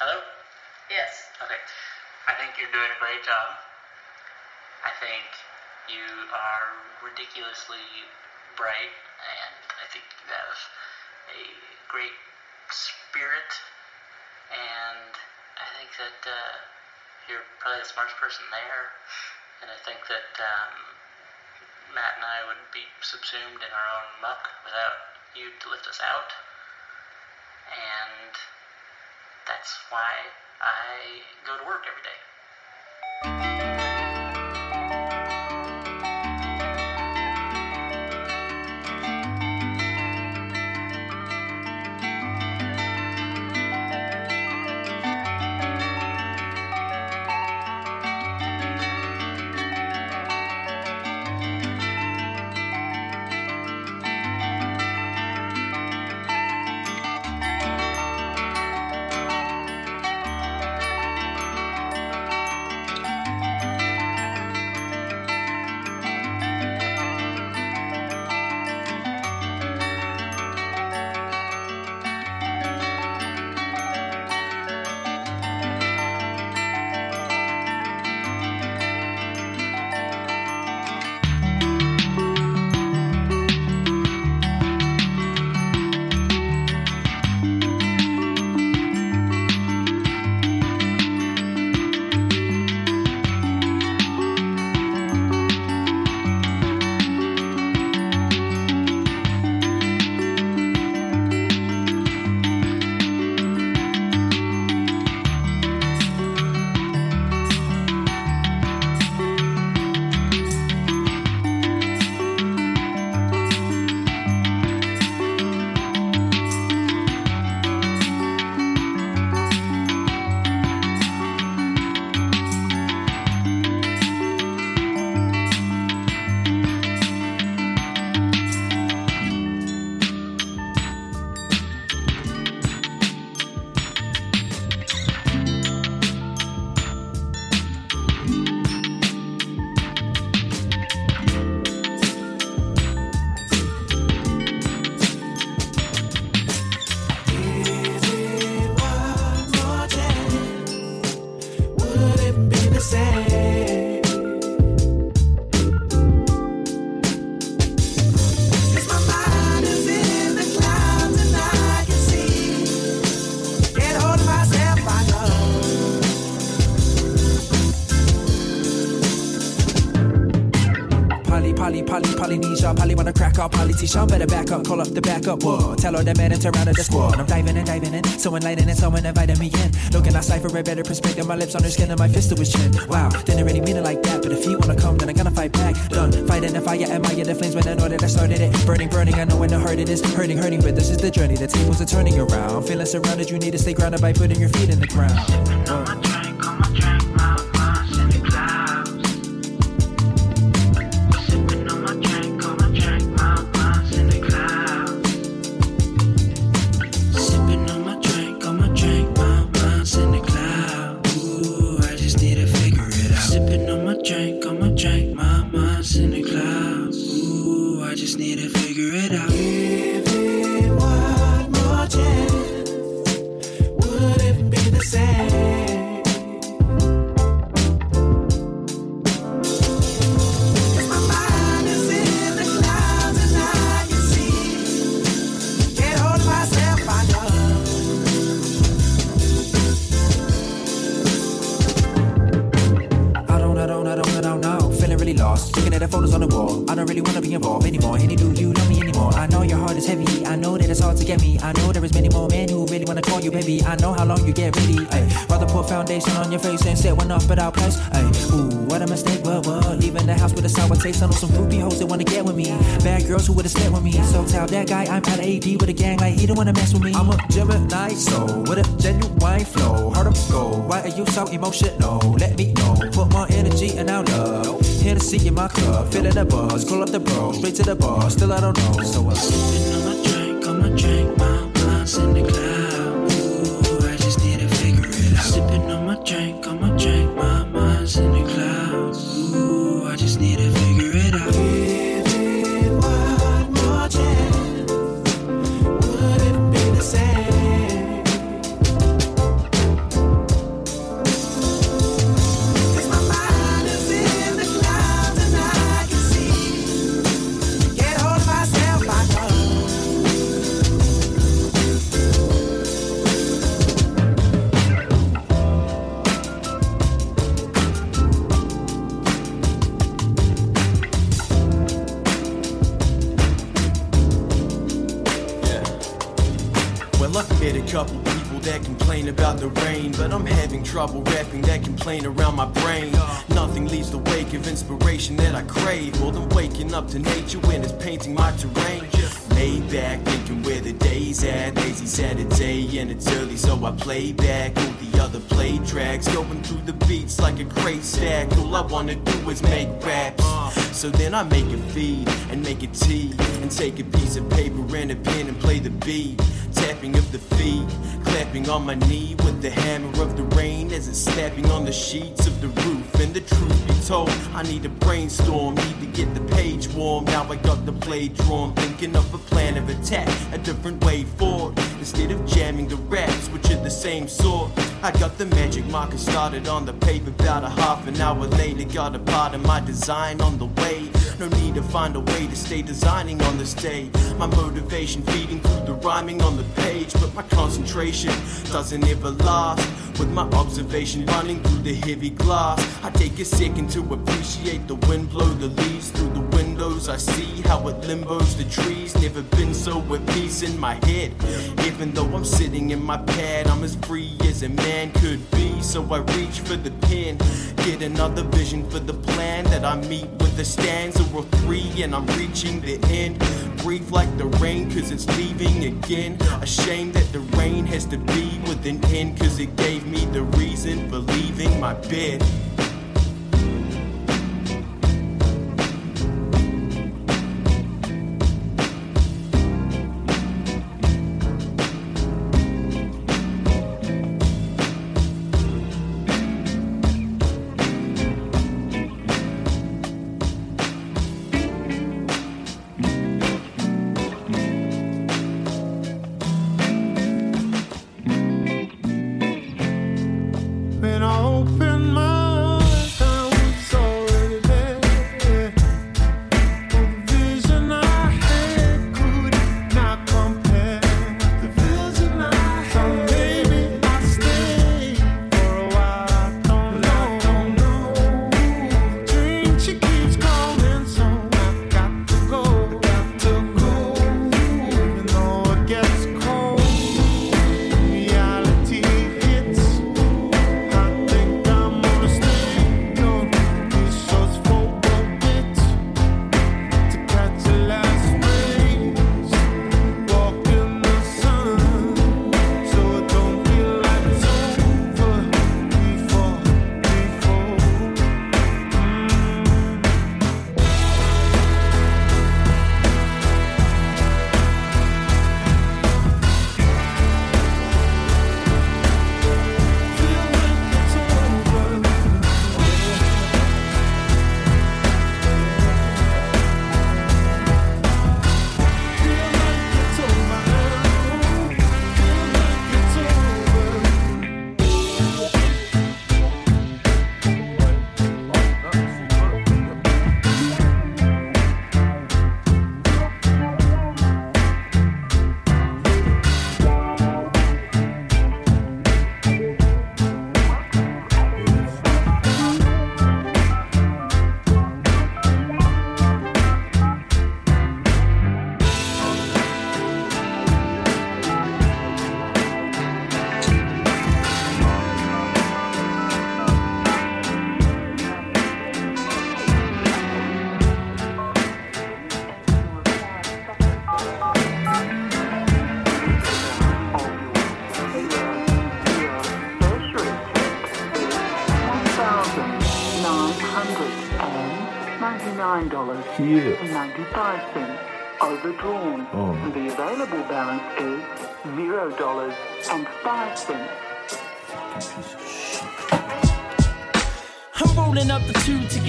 Hello? Yes. Okay. I think you're doing a great job. I think you are ridiculously bright, and I think you have a great spirit, and I think that uh, you're probably the smartest person there, and I think that um, Matt and I would be subsumed in our own muck without you to lift us out, and that's why I go to work every day. Up, politician, better back up, call up the backup, whoa. Tell all the men and turn around to the squad. I'm diving and diving in, so enlightening, someone inviting me in. Looking outside cipher a better perspective, my lips on her skin and my fist to his chin. Wow, didn't really mean it like that, but if you wanna come, then I'm gonna fight back. Done, fighting the fire, admire the flames when I know that I started it. Burning, burning, I know when the hurt it is. Hurting, hurting, but this is the journey, the tables are turning around. Feeling surrounded, you need to stay grounded by putting your feet in the ground. Whoa. Know how long you get ready. Ay, rather put foundation on your face and set one off without price. Ay, ooh, what a mistake. What, what? Leaving the house with a sour taste. I know some groupie hoes that wanna get with me. Bad girls who would've slept with me. So tell that guy I'm of AP with a gang like he don't wanna mess with me. I'm a Gemini soul with a genuine flow. Heart of gold. Why are you so emotional? Let me know. Put more energy and out love. Hennessy in my cup, feeling the buzz. Call up the bro, straight to the bar. Still I don't know. So uh, Sipping on my drink, on my drink, my mind's in the cloud. On my drink, my drink, my mind's in the clouds. The rain, but I'm having trouble wrapping that complaint around my brain. Nothing leaves the wake of inspiration that I crave more than waking up to nature when it's painting my terrain. Laid back, thinking where the day's at. Lazy Saturday, and it's early, so I play back all the other play tracks. Going through the beats like a great stack. All I wanna do is make raps. So then I make a feed and make a tea and take a piece of paper and a pen and play the beat. Tapping of the feet, clapping on my knee with the hammer of the rain as it's slapping on the sheets of the roof. And the truth be told, I need a brainstorm, need to get the page warm. Now I got the blade drawn, thinking of a plan of attack, a different way forward. Instead of jamming the raps, which are the same sort, I got the magic marker started on the paper about a half an hour later. Got a part of my design on the way. Hey. No need to find a way to stay designing on this day. My motivation feeding through the rhyming on the page, but my concentration doesn't ever last. With my observation running through the heavy glass, I take a second to appreciate the wind blow the leaves through the windows. I see how it limbos the trees. Never been so at peace in my head. Even though I'm sitting in my pad, I'm as free as a man could be. So I reach for the pen, get another vision for the plan that I meet with a stanza or three, and I'm reaching the end. Breathe like the rain, cause it's leaving again. A shame that the rain has to be with an end, cause it gave me the reason for leaving my bed.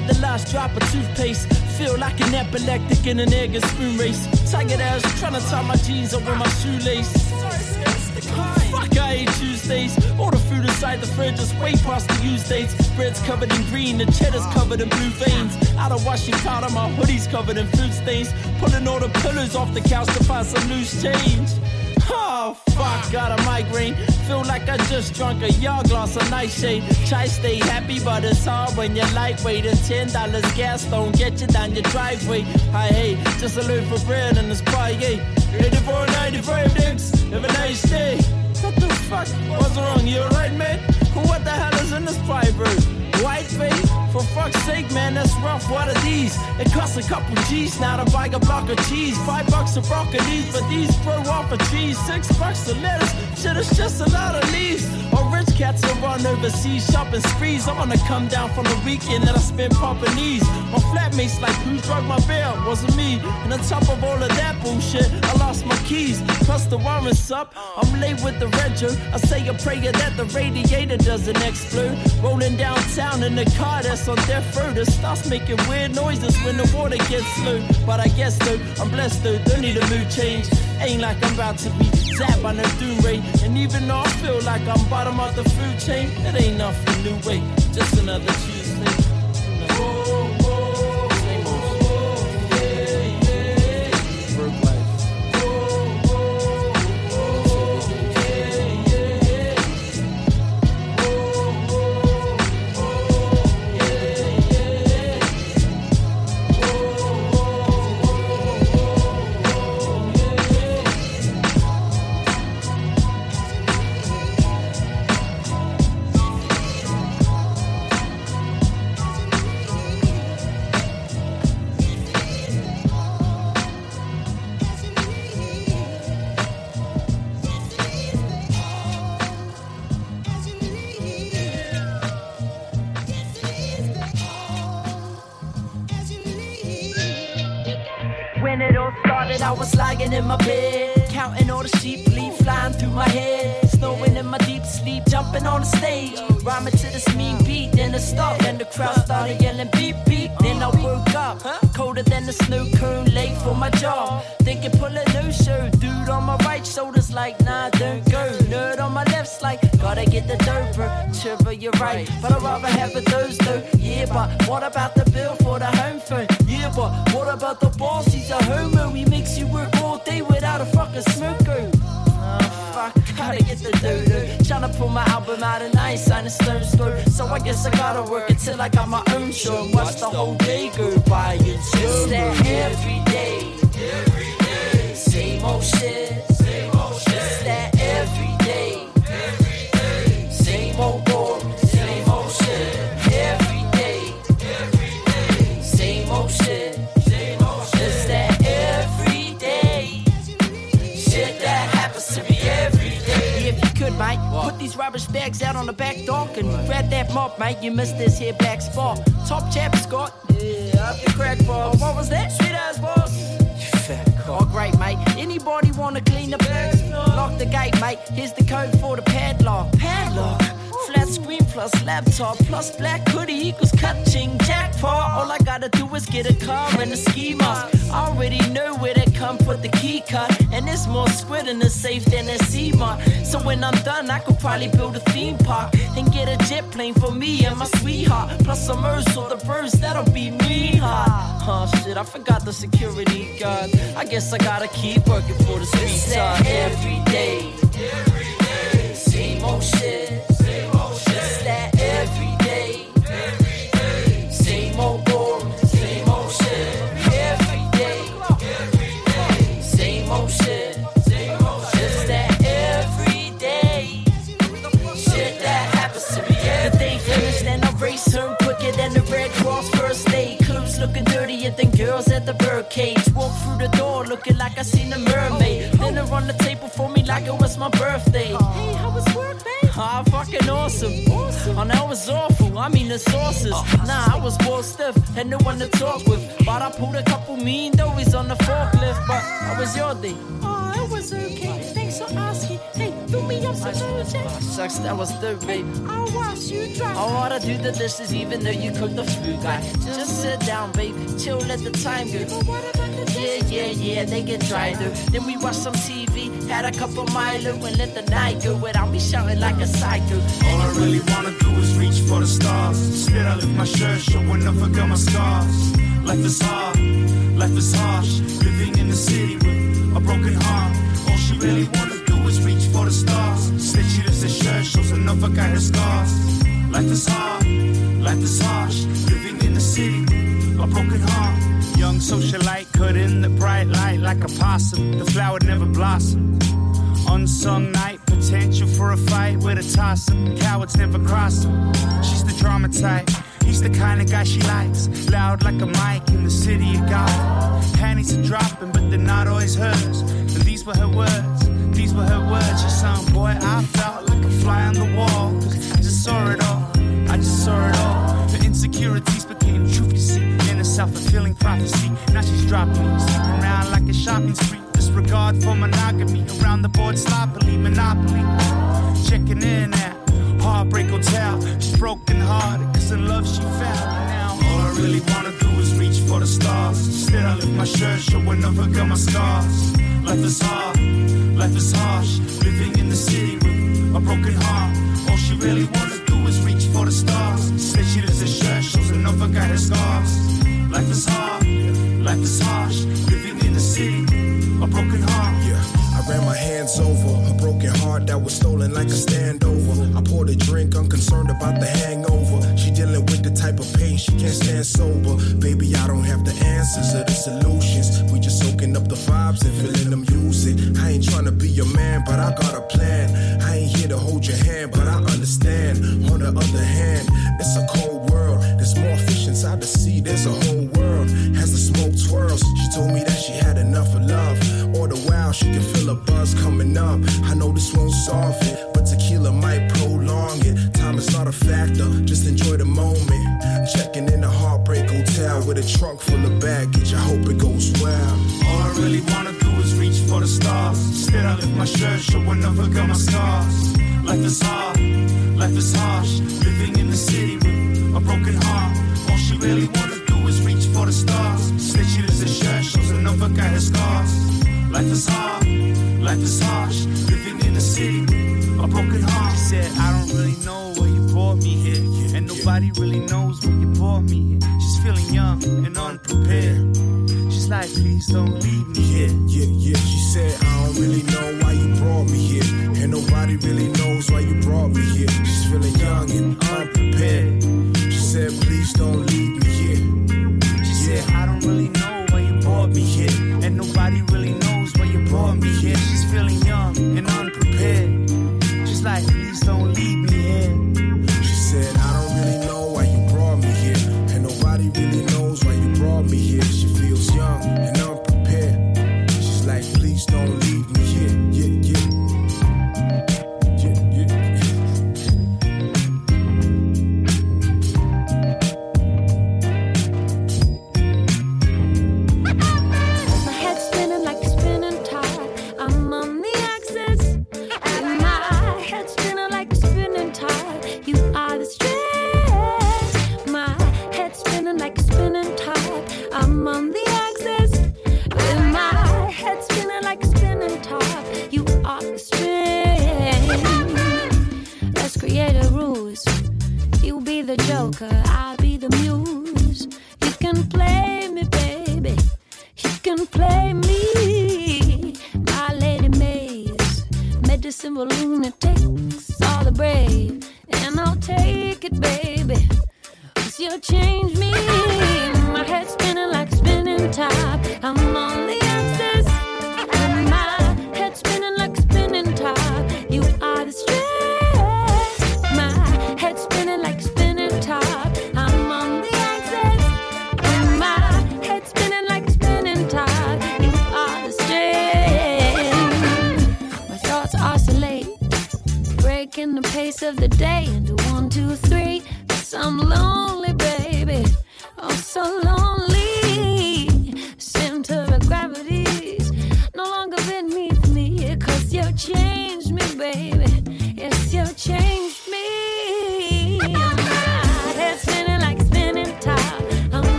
Get the last drop of toothpaste. Feel like an epileptic in an egg and spoon race. Tired ass trying to tie my jeans up with my shoelace. Fuck, I hate Tuesdays. All the food inside the fridge is way past the use dates. Bread's covered in green, the cheddar's covered in blue veins. Out of washing powder, my hoodie's covered in food stains. Pulling all the pillows off the couch to find some loose change. Fuck, got a migraine. Feel like I just drunk a yard glass of nightshade. Try stay happy, but it's hard when you're lightweight. A ten dollars gas don't get you down your driveway. I hate just a loaf of bread and a spy, yeah. 84, 95 dicks, have a nice day. What the fuck? What's wrong? You alright, man? What the hell is in this private? White bait? For fuck's sake, man, that's rough. What are these? It costs a couple G's now to buy a block of cheese. Five bucks a broccoli, but these grow off a tree. Six bucks a lettuce. Shit, it's just a lot of leaves. Rich cats will run overseas shopping sprees. I'm gonna come down from the weekend that I spent popping these. My flatmates like, who drug my bill? Wasn't me. And on top of all of that bullshit, I lost my keys. Plus the warrant's up. I'm late with the retro. I say a prayer that the radiator doesn't explode. Rolling downtown in the car that's on death row. That starts making weird noises when the water gets slow. But I guess though, I'm blessed though, don't need a mood change. Ain't like I'm about to be zapped by no doom ray. And even though I feel like I'm bottom of the food chain, it ain't nothing new way. Just another Tuesday. Started yelling beep beep. Then I woke up, colder than the snow cone, late for my job, thinking pull a no show. Dude on my right shoulder's like, nah, don't go. Nerd on my left's like, gotta get the doper. Chipper, you're right, but I'd rather have a though. Yeah, but what about the bill for the home phone? Yeah, but what about the boss? He's a homo. He makes you work all day without a fucking smoker. Oh, ah, fuck, gotta get the dodo. Pull my album out and I ain't signed a stone slow. So I guess I gotta work until I got my own show watch the whole day go by. It's that every day, every day, same old shit, bags out on the back dock and grab that mop, mate. You missed this here black spot. Top chap, Scott. Yeah, up your crack, boss. Oh, what was that? Sweet ass boss. You fat cock. Oh, great, mate. Anybody wanna clean the bags? Lock the gate, mate. Here's the code for the padlock. Padlock. Flat screen plus laptop plus black hoodie equals catching jackpot. All I gotta do is get a car and a ski mask. Already know where to come put the key cut. And there's more squid in the safe than a sea mark. So when I'm done, I could probably build a theme park and get a jet plane for me and my sweetheart. Plus some Merce or the birds, that'll be me Huh? Oh shit, I forgot the security guard. I guess I gotta keep working for the streets. Every day, every day, same old shit. Girls at the birdcage. Walk through the door looking like I seen a mermaid. Dinner on the table for me like it was my birthday. Hey, how was work, babe? Ah, fucking awesome. awesome. Oh, that was awful. I mean the sauces. Nah, I was bored stiff, had no one to talk with. But I pulled a couple mean doughies on the forklift. But how was your day? Oh, it was okay. Thanks for asking. Hey, fill me up some Oh, shucks, that was dope, babe. I'll wash you dry. I wanna do the dishes even though you cook the food, guy. Just sit down, babe. Chill, let the time go. But what about the Yeah, yeah, yeah, they get dry though. Then we watch some TV, had a couple Milo and let the night go without me shouting like a psycho. All I really wanna do is reach for the stars. Instead, I lift my shirt, showing off again my scars. Life is hard, life is harsh. Living in the city with a broken heart. All she really wanna the stars. She lifts her shirt, shows enough I got her scars. Life is hard, life is harsh. Living in the city a broken heart. Young socialite, cut in the bright light like a possum. The flower never blossomed. Unsung night, potential for a fight with a toss Cowards never cross him. She's the drama type. He's the kind of guy she likes. Loud like a mic in the city of God. Panties are dropping, but they're not always hers. And these were her words. These were her words. She son, boy, I felt like a fly on the wall. I just saw it all. I just saw it all. Her insecurities became truth to see. In a self-fulfilling prophecy. Now she's dropping me. Sleeping around like a shopping street. Disregard for monogamy. Around the board sloppily. Monopoly. Checking in at Heartbreak Hotel. She's broken hearted cause in love she fell. Now all I really wanna do is for the stars. Instead I lift my shirt, showing up got my scars. Life is hard, life is harsh. Living in the city with a broken heart. All she really wanna do is reach for the stars. Said she lifts her shirt, shows another guy her scars. Life is hard, life is harsh. Living ran my hands over a broken heart that was stolen like a standover. I poured a drink, unconcerned about the hangover. She dealing with the type of pain she can't stand sober. Baby, I don't have the answers or the solutions. We just soaking up the vibes and feeling the music. I ain't trying to be your man, but I got a plan. I ain't here to hold your hand, but I understand. On the other hand, it's a cold world. There's more fish inside the sea. There's a whole world. As the smoke twirls, she told me that she had enough of love. All the while, she can feel a buzz coming up. I know this won't solve it, but tequila might prolong it. Time is not a factor, just enjoy the moment. Checking in a heartbreak hotel with a trunk full of baggage. I hope it goes well. All I really wanna do is reach for the stars. Instead, I lift my shirt, showing up got my scars. Life is hard, life is harsh. Living in the city with a broken heart. All she really wanna do is reach for the stars. Lifts her shirt, shows another guy her scars. Life is hard, life is harsh. Living in the city a broken heart. She said, I don't really know where you brought me here. And nobody really knows where you brought me here. She's feeling young and unprepared. She's like, please don't leave me here. Yeah, yeah, she said, I don't really know why you brought me here. And nobody really knows why you brought me here. She's feeling young and unprepared. She said, please don't leave me here. She said, I don't really know why you brought me here. And nobody really why brought me here. She's feeling young and unprepared. Just like, the joker, I'll be the muse. You can play me, baby. You can play me, my lady maze. Medicine for lunatics, all the brave. And I'll take it, baby. Cause you change me. My head's spinning like a spinning top. I'm on of the day into one, two, three. Cause I'm lonely,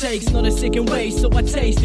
takes, not a second waste. So I taste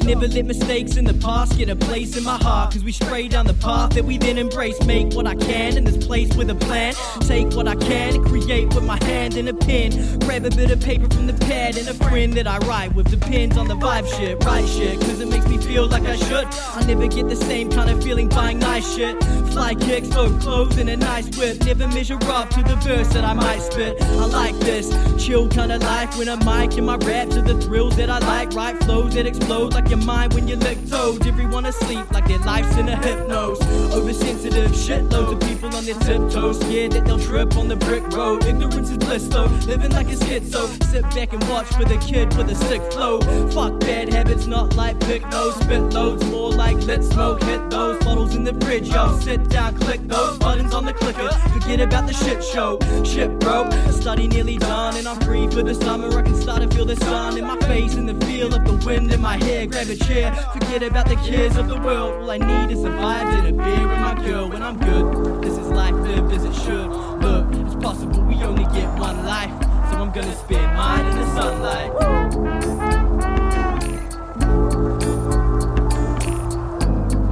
Never let mistakes in the past get a place in my heart. Cause we stray down the path that we then embrace. Make what I can in this place with a plan. Take what I can and create with my hand and a pen. Grab a bit of paper from the pad and a friend that I write with. Depends on the vibe shit, right shit. Cause it makes me feel like I should. I never get the same kind of feeling buying nice shit. Fly kicks, low clothes, and a nice whip. Never measure up to the verse that I might spit. I like this chill kind of life when I'm mic in my rap to the thrills that I like. Right flows that explode like your mind when you lick toads. Everyone asleep like their life's in a hypnose. Oversensitive shitloads of people on their tiptoes. Scared that they'll trip on the brick road. Ignorance is bliss though. Living like a schizo. Sit back and watch for the kid with a sick flow. Fuck bad habits, not like pick nose. Spit loads, more like lit smoke. Hit those bottles in the fridge, yo. Sit down, click those buttons on the clicker. Forget about the shit show. Shit, bro. Study nearly done, and I'm free for the summer. I can start to feel the sun in my face and the feel of the wind in my hair. Grab a chair, forget about the cares of the world. All I need is a vibe and a beer with my girl. When I'm good, this is life lived as it should. Look, it's possible we only get one life, so I'm gonna spend mine in the sunlight.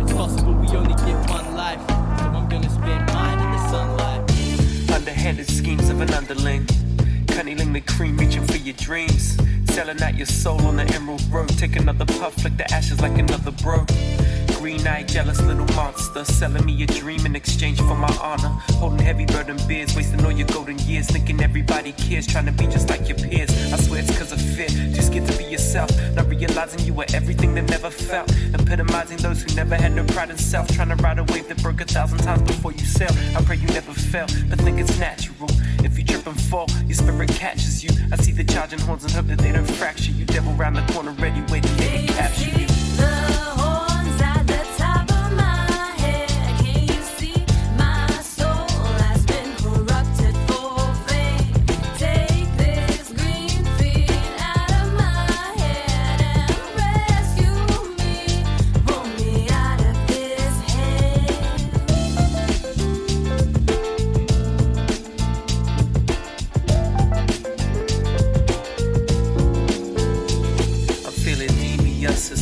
It's possible we only get one life, so I'm gonna spend mine in the sunlight. Underhanded schemes of an underling. Cunningly the cream reaching for your dreams. Selling out your soul on the emerald road. Take another puff, flick the ashes like another bro. Green eyed, jealous little monster. Selling me a dream in exchange for my honor. Holding heavy burden beers, wasting all your golden years. Thinking everybody cares, trying to be just like your peers. I swear it's cause of fear. Too scared to be yourself. Not realizing you were everything they never felt. Epitomizing those who never had no pride in self. Trying to ride a wave that broke a thousand times before you sail. I pray you never fail, but think it's natural. If you trip and fall, your spirit catches you. I see the charging horns and hope that they don't fracture you. Devil round the corner, ready, waiting, here to capture you.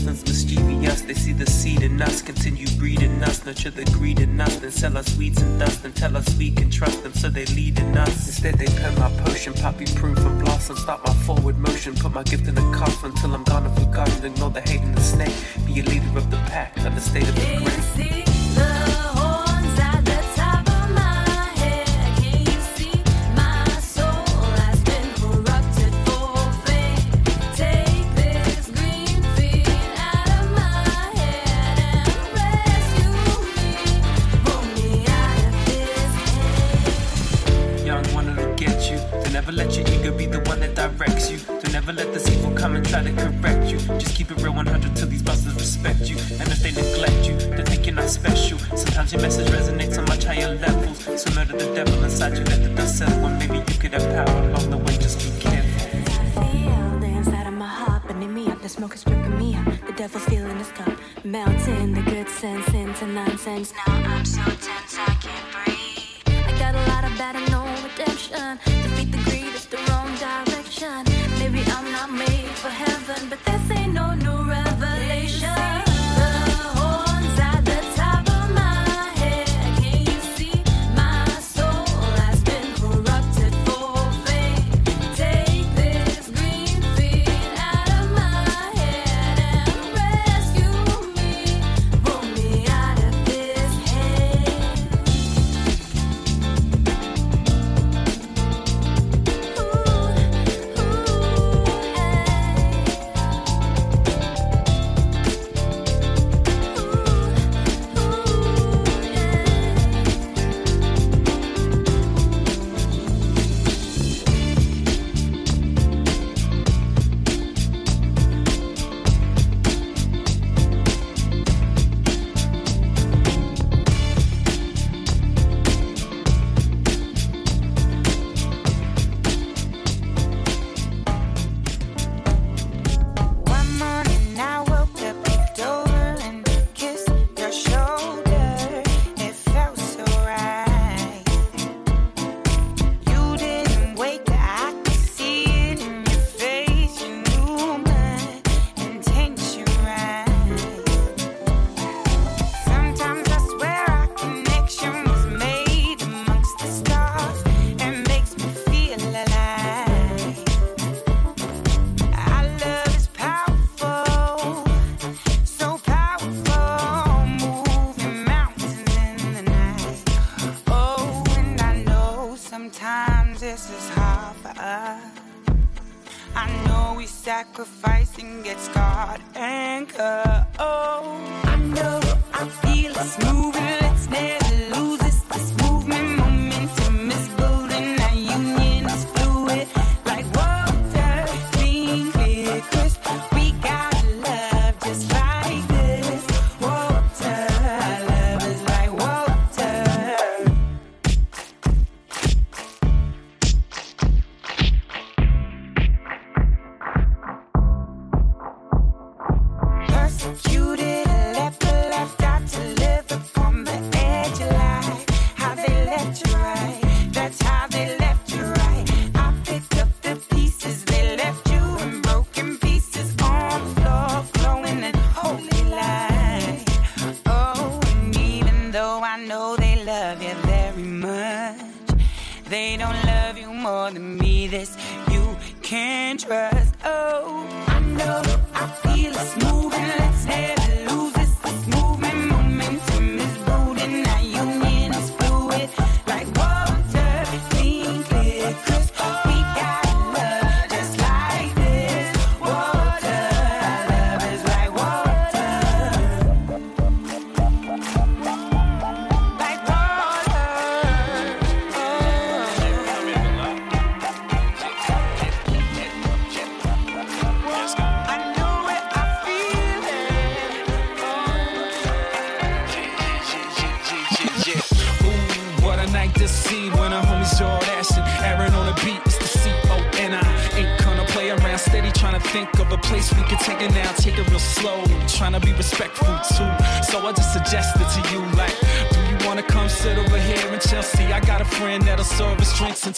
innocence mischievous. They see the seed in us, continue breeding us, nurture the greed in us, then sell us weeds and dust, and tell us we can trust them, so they lead in us. Instead, they pen my potion, poppy proof and blossom. Stop my forward motion, put my gift in the coffin until I'm gone and forgotten. Ignore the hate and the snake, be a leader of the pack, of the state of the great.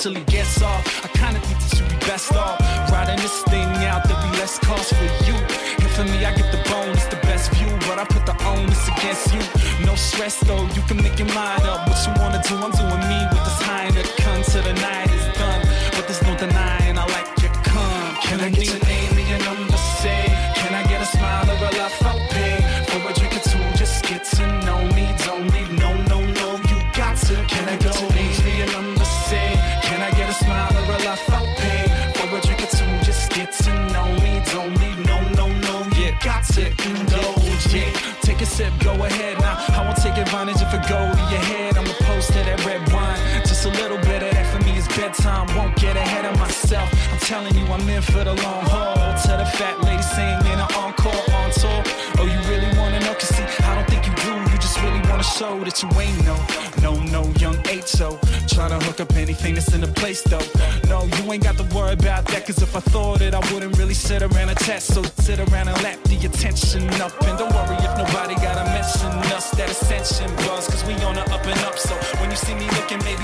mentally you ain't no, no, no, young eight so. to hook up anything that's in the place though. No, you ain't got to worry about that, cause if I thought it, I wouldn't really sit around and chat. So sit around and lap the attention up. And don't worry if nobody gotta mention us, that ascension buzz, cause we on the up and up. So when you see me looking, maybe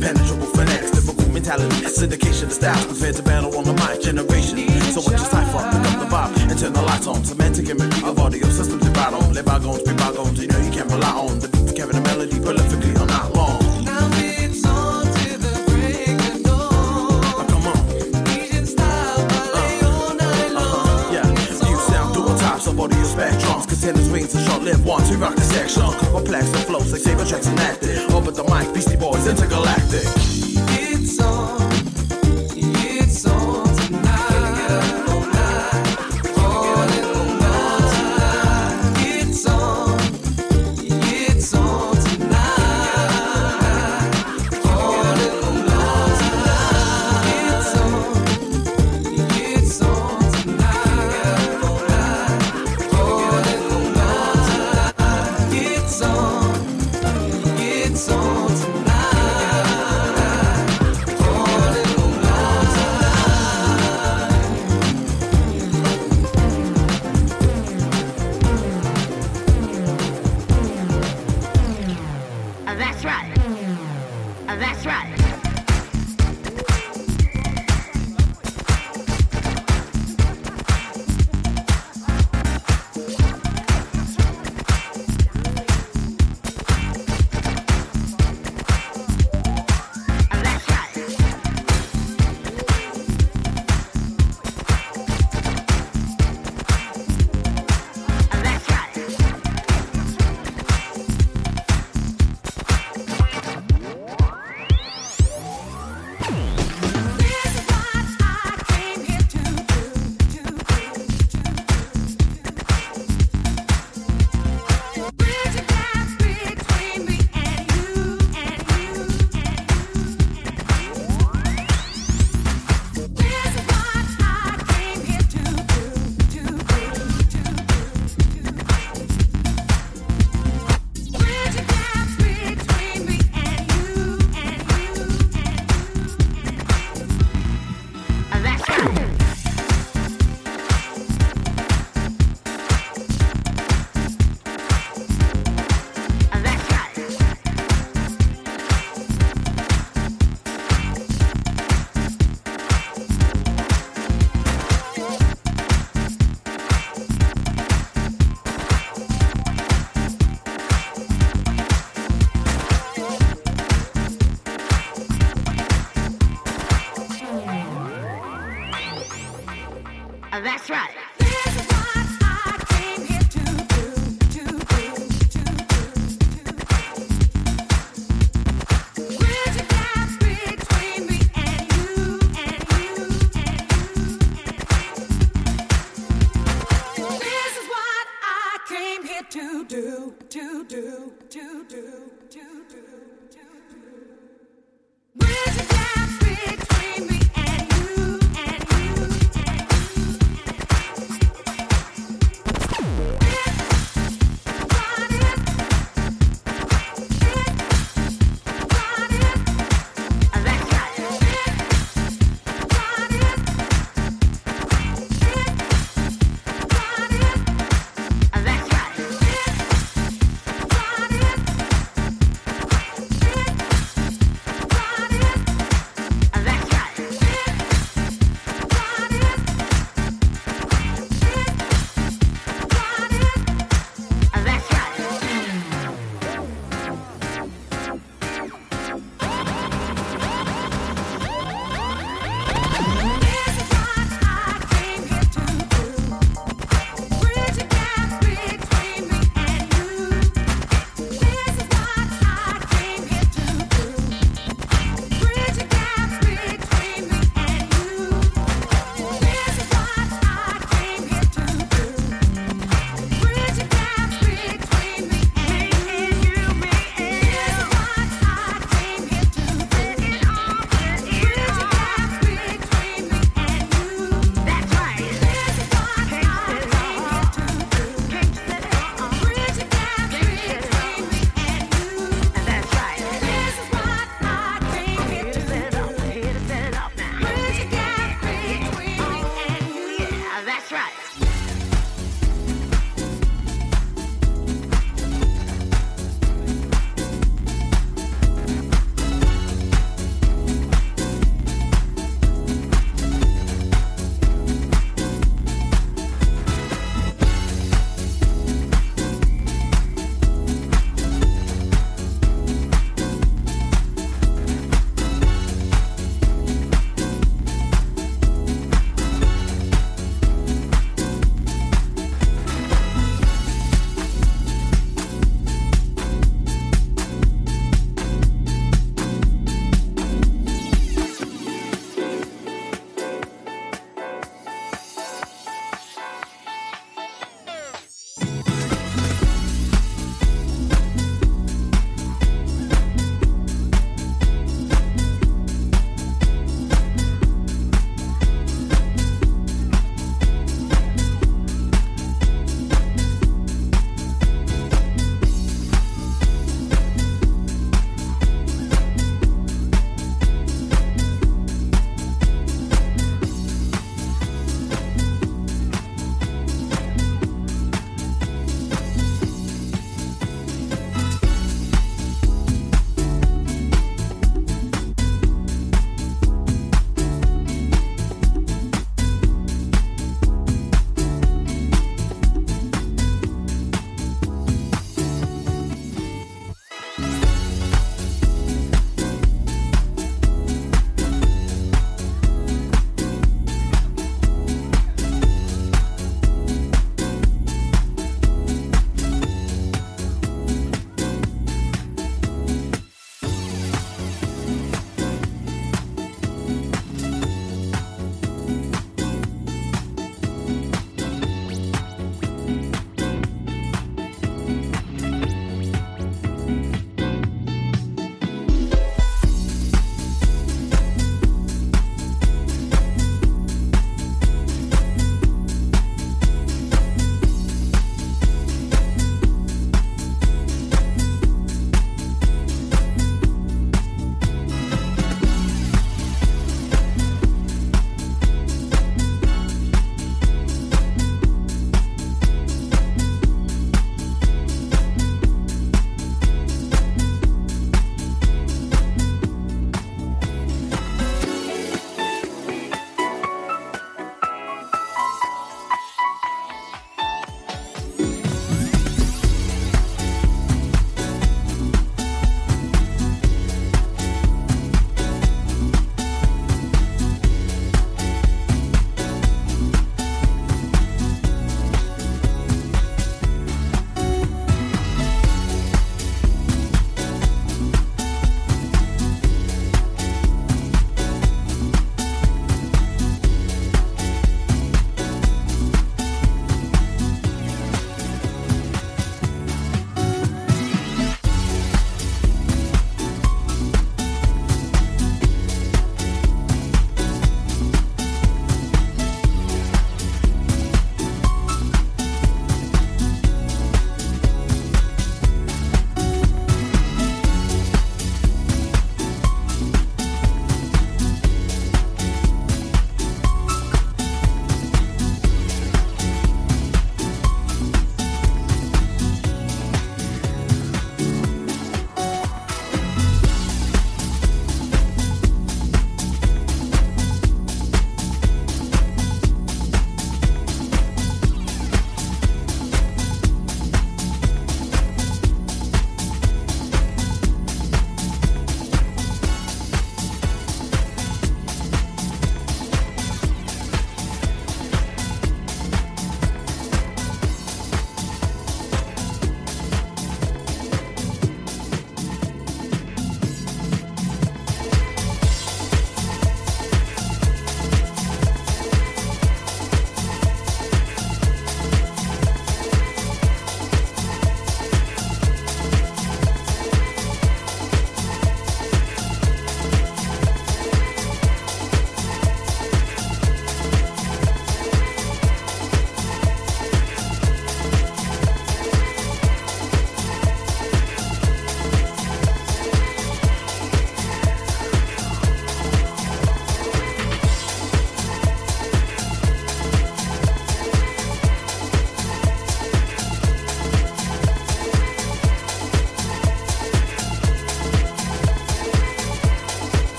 impenetrable finesse, typical mentality, syndication of style, prepared to battle on the mic generation. So what just type up, pick up the vibe, and turn the lights on. Semantic imagery of audio systems you ride on. Let bygones be bygones, you know you can't rely on. The beat for carrying the melody prolifically. His tennis rings are short lived ones. We rock the section. Complex and flows like saber tracks and enacted. Open the mic, Beastie Boys, intergalactic. It's on.